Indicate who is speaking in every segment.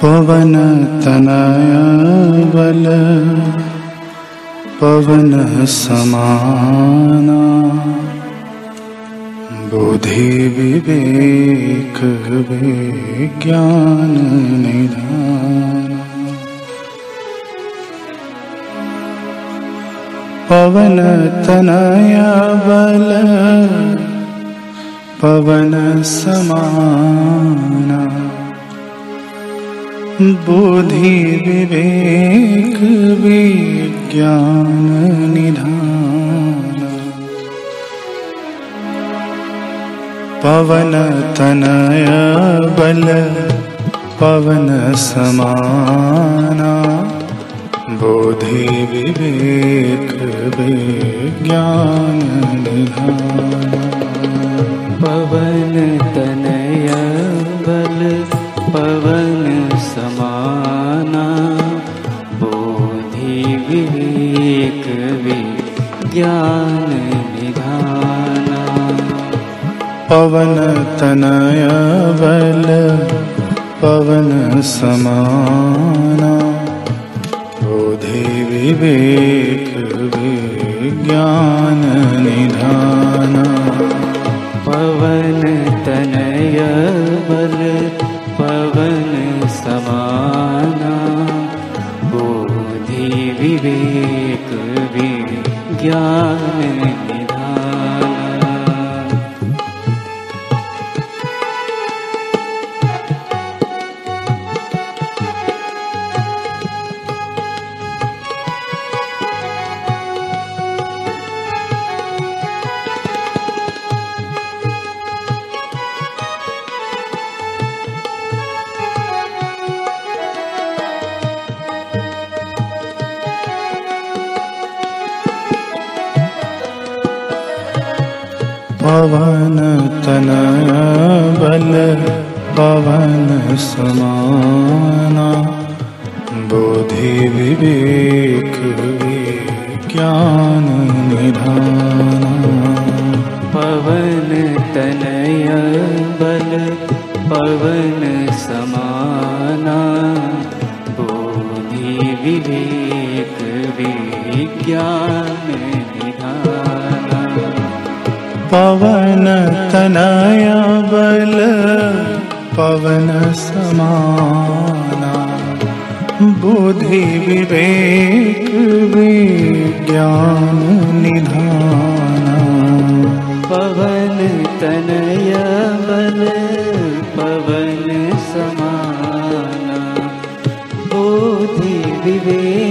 Speaker 1: पवन तनया बल पवन समाना बुद्धि विवेक विज्ञान निधान पवन बल पवन समाना बुद्धि विवेक विज्ञान निधान। पवन तनय बल पवन समाना। बोधि विवेक विज्ञान निधान
Speaker 2: निधाना
Speaker 1: पवन तनय बल पवन समाना बोधि विवेक विज्ञान निधाना
Speaker 2: पवन विज्ञान
Speaker 1: पवन तनय बल पवन समाना बोधि विवेक विज्ञान निधाना
Speaker 2: पवन तनय बल पवन समाना बोधि विवेक विज्ञान
Speaker 1: पवन बल पवन समाना। बुद्धि विवेक विज्ञान निधाना।
Speaker 2: पवन तनय बल पवन समाना। बोधि विवेक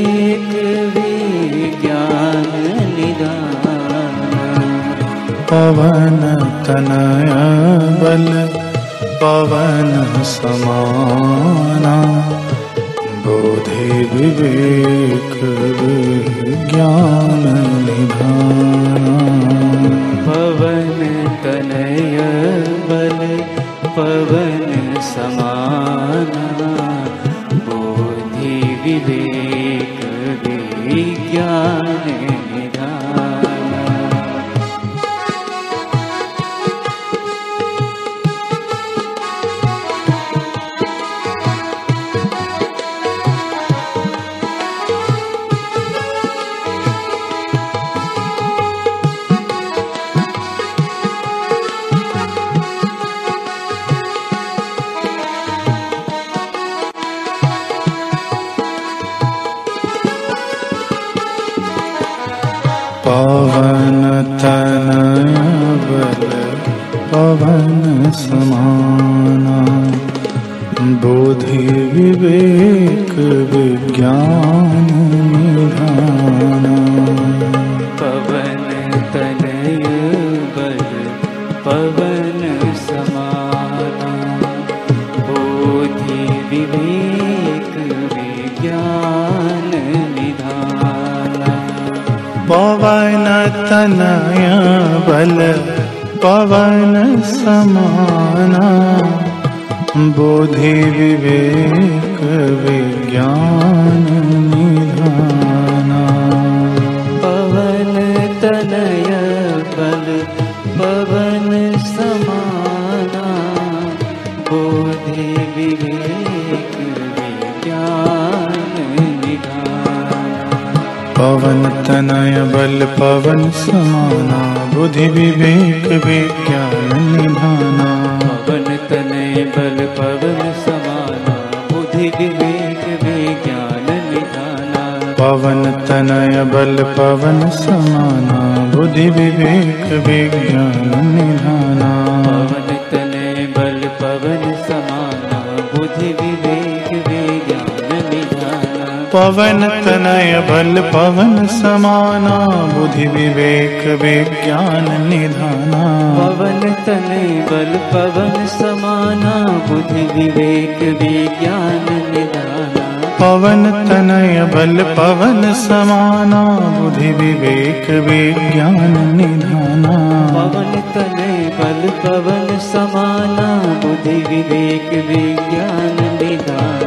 Speaker 1: पवन तनय बल पवन समाना। बोधि विवेक विज्ञान निधाना।
Speaker 2: पवन तनय बल पवन समाना। बोधि विवेक विज्ञान निधाना
Speaker 1: पवन बल पवन समाना। बोधि विवेक विज्ञान निधाना।
Speaker 2: पवन तनय बल पवन
Speaker 1: बल पवन समाना। बोधि विवेक विज्ञान निधाना।
Speaker 2: पवन तनय बल पवन पवन तनय बल पवन समाना बुद्धि विवेक विज्ञान निधाना
Speaker 1: पवन तनय बल पवन समाना बुद्धि विवेक विज्ञान निधाना
Speaker 2: पवन तनय बल पवन समाना बुद्धि विवेक विज्ञान
Speaker 1: पवन तनय बल पवन समाना बुद्धि विवेक विज्ञान निधाना।
Speaker 2: पवन तनय बल पवन समाना बुद्धि विवेक विज्ञान निधाना।
Speaker 1: पवन तनय बल पवन समाना बुद्धि विवेक विज्ञान निधाना।
Speaker 2: पवन तनय बल पवन समाना बुद्धि विवेक विज्ञान निधाना